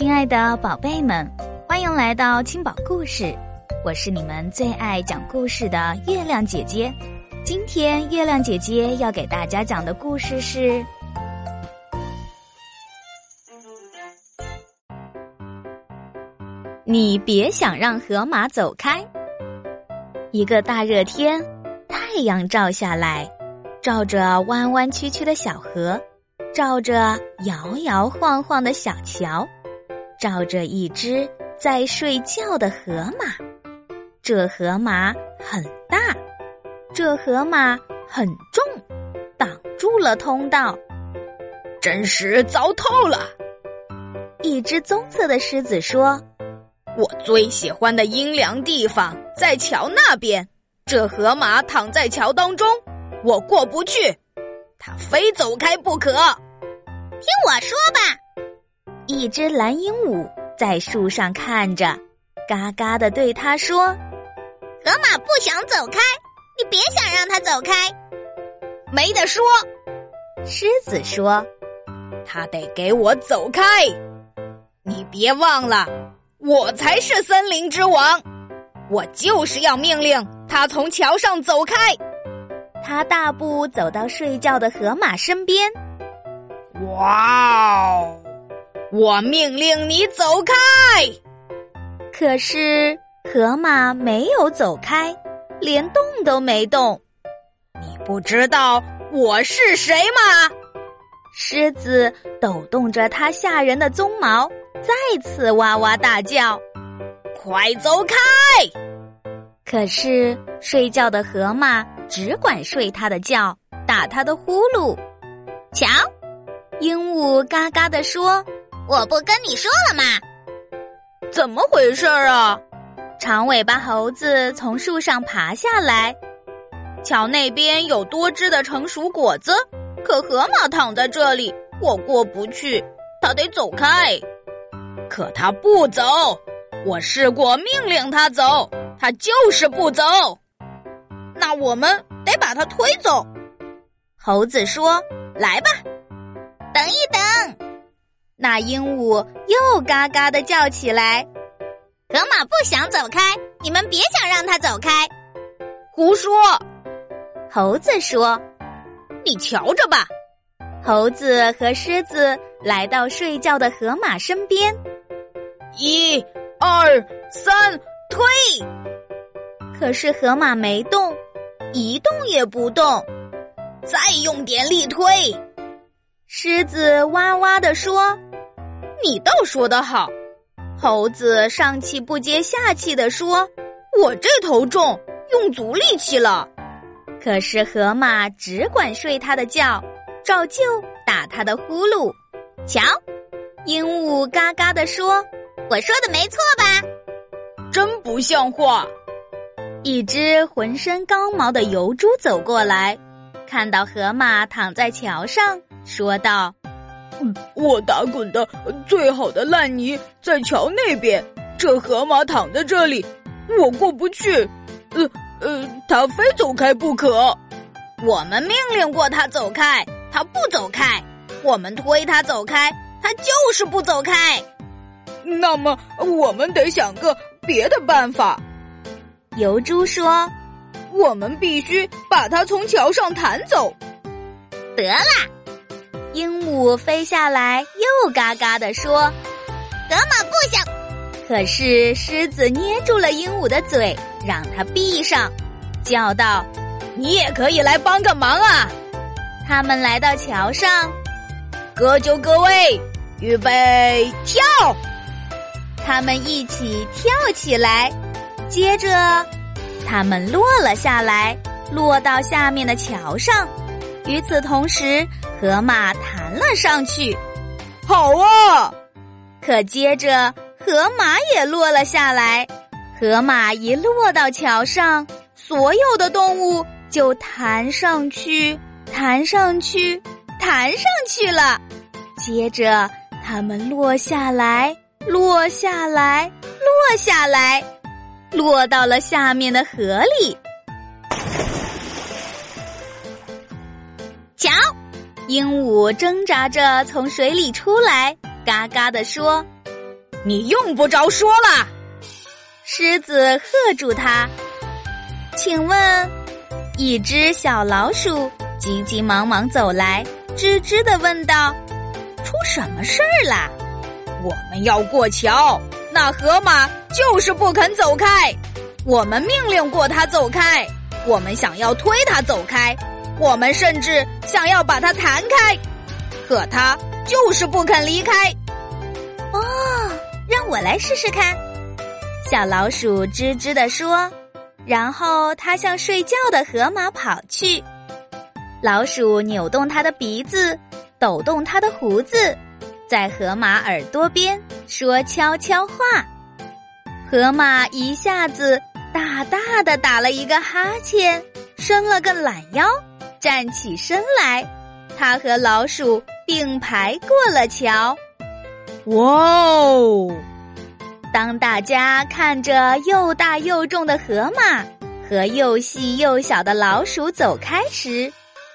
亲爱的宝贝们，欢迎来到青宝故事，我是你们最爱讲故事的月亮姐姐。今天月亮姐姐要给大家讲的故事是：你别想让河马走开。一个大热天，太阳照下来，照着弯弯曲曲的小河，照着摇摇晃晃的小桥。照着一只在睡觉的河马，这河马很大，这河马很重，挡住了通道，真是糟透了。一只棕色的狮子说：“我最喜欢的阴凉地方在桥那边，这河马躺在桥当中，我过不去，它非走开不可。听我说吧。”一只蓝鹦鹉在树上看着，嘎嘎的对他说：“河马不想走开，你别想让它走开。”没得说，狮子说：“他得给我走开。你别忘了，我才是森林之王，我就是要命令他从桥上走开。”他大步走到睡觉的河马身边，哇哦！我命令你走开，可是河马没有走开，连动都没动。你不知道我是谁吗？狮子抖动着它吓人的鬃毛，再次哇哇大叫：“快走开！”可是睡觉的河马只管睡它的觉，打它的呼噜。瞧，鹦鹉嘎嘎地说。我不跟你说了吗？怎么回事啊？长尾巴猴子从树上爬下来，桥那边有多汁的成熟果子，可河马躺在这里，我过不去，它得走开。可它不走，我试过命令它走，它就是不走。那我们得把它推走。猴子说：“来吧，等一等。”那鹦鹉又嘎嘎的叫起来：“河马不想走开，你们别想让它走开。”胡说！猴子说：“你瞧着吧。”猴子和狮子来到睡觉的河马身边，一、二、三，推！可是河马没动，一动也不动。再用点力推！狮子哇哇的说。你倒说得好，猴子上气不接下气地说：“我这头重，用足力气了。”可是河马只管睡它的觉，照旧打它的呼噜。瞧，鹦鹉嘎嘎地说：“我说的没错吧？”真不像话！一只浑身刚毛的疣猪走过来，看到河马躺在桥上，说道。我打滚的最好的烂泥在桥那边，这河马躺在这里，我过不去。呃呃，他非走开不可。我们命令过他走开，他不走开；我们推他走开，他就是不走开。那么我们得想个别的办法。油猪说：“我们必须把他从桥上弹走。”得啦。鹦鹉飞下来，又嘎嘎地说：“河马不想。”可是狮子捏住了鹦鹉的嘴，让它闭上，叫道：“你也可以来帮个忙啊！”他们来到桥上，各就各位，预备跳！他们一起跳起来，接着他们落了下来，落到下面的桥上。与此同时，河马弹了上去，好啊！可接着河马也落了下来。河马一落到桥上，所有的动物就弹上去，弹上去，弹上去了。接着它们落下来，落下来，落下来，落到了下面的河里。鹦鹉挣扎着从水里出来，嘎嘎地说：“你用不着说了。狮子喝住他。请问，一只小老鼠急急忙忙走来，吱吱的问道：“出什么事儿啦？”我们要过桥，那河马就是不肯走开。我们命令过它走开，我们想要推它走开，我们甚至想要把它弹开，可它就是不肯离开。哦，让我来试试看。小老鼠吱吱地说，然后它向睡觉的河马跑去。老鼠扭动它的鼻子，抖动它的胡子。在河马耳朵边说悄悄话，河马一下子大大的打了一个哈欠，伸了个懒腰，站起身来，他和老鼠并排过了桥。哇哦！当大家看着又大又重的河马和又细又小的老鼠走开时，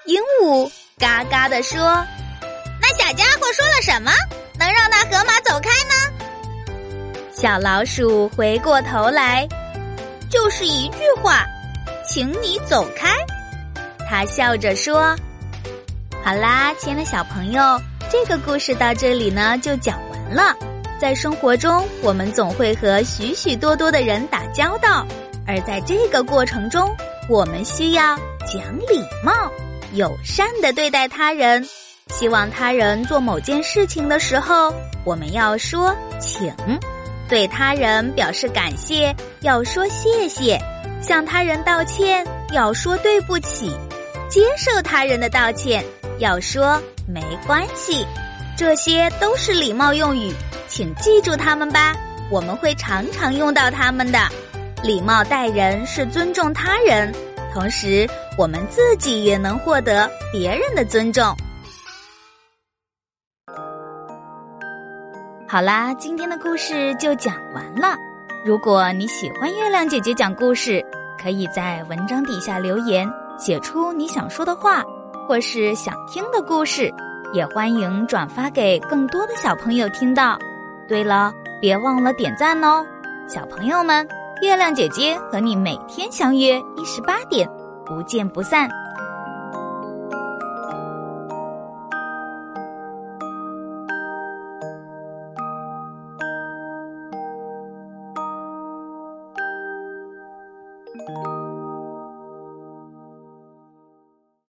鹦鹉嘎嘎地说。那小家伙说了什么，能让那河马走开呢？小老鼠回过头来，就是一句话：“请你走开。”他笑着说：“好啦，亲爱的小朋友，这个故事到这里呢就讲完了。在生活中，我们总会和许许多多的人打交道，而在这个过程中，我们需要讲礼貌，友善的对待他人。”希望他人做某件事情的时候，我们要说“请”；对他人表示感谢，要说“谢谢”；向他人道歉，要说“对不起”；接受他人的道歉，要说“没关系”。这些都是礼貌用语，请记住它们吧。我们会常常用到它们的。礼貌待人是尊重他人，同时我们自己也能获得别人的尊重。好啦，今天的故事就讲完了。如果你喜欢月亮姐姐讲故事，可以在文章底下留言，写出你想说的话，或是想听的故事，也欢迎转发给更多的小朋友听到。对了，别忘了点赞哦，小朋友们，月亮姐姐和你每天相约一十八点，不见不散。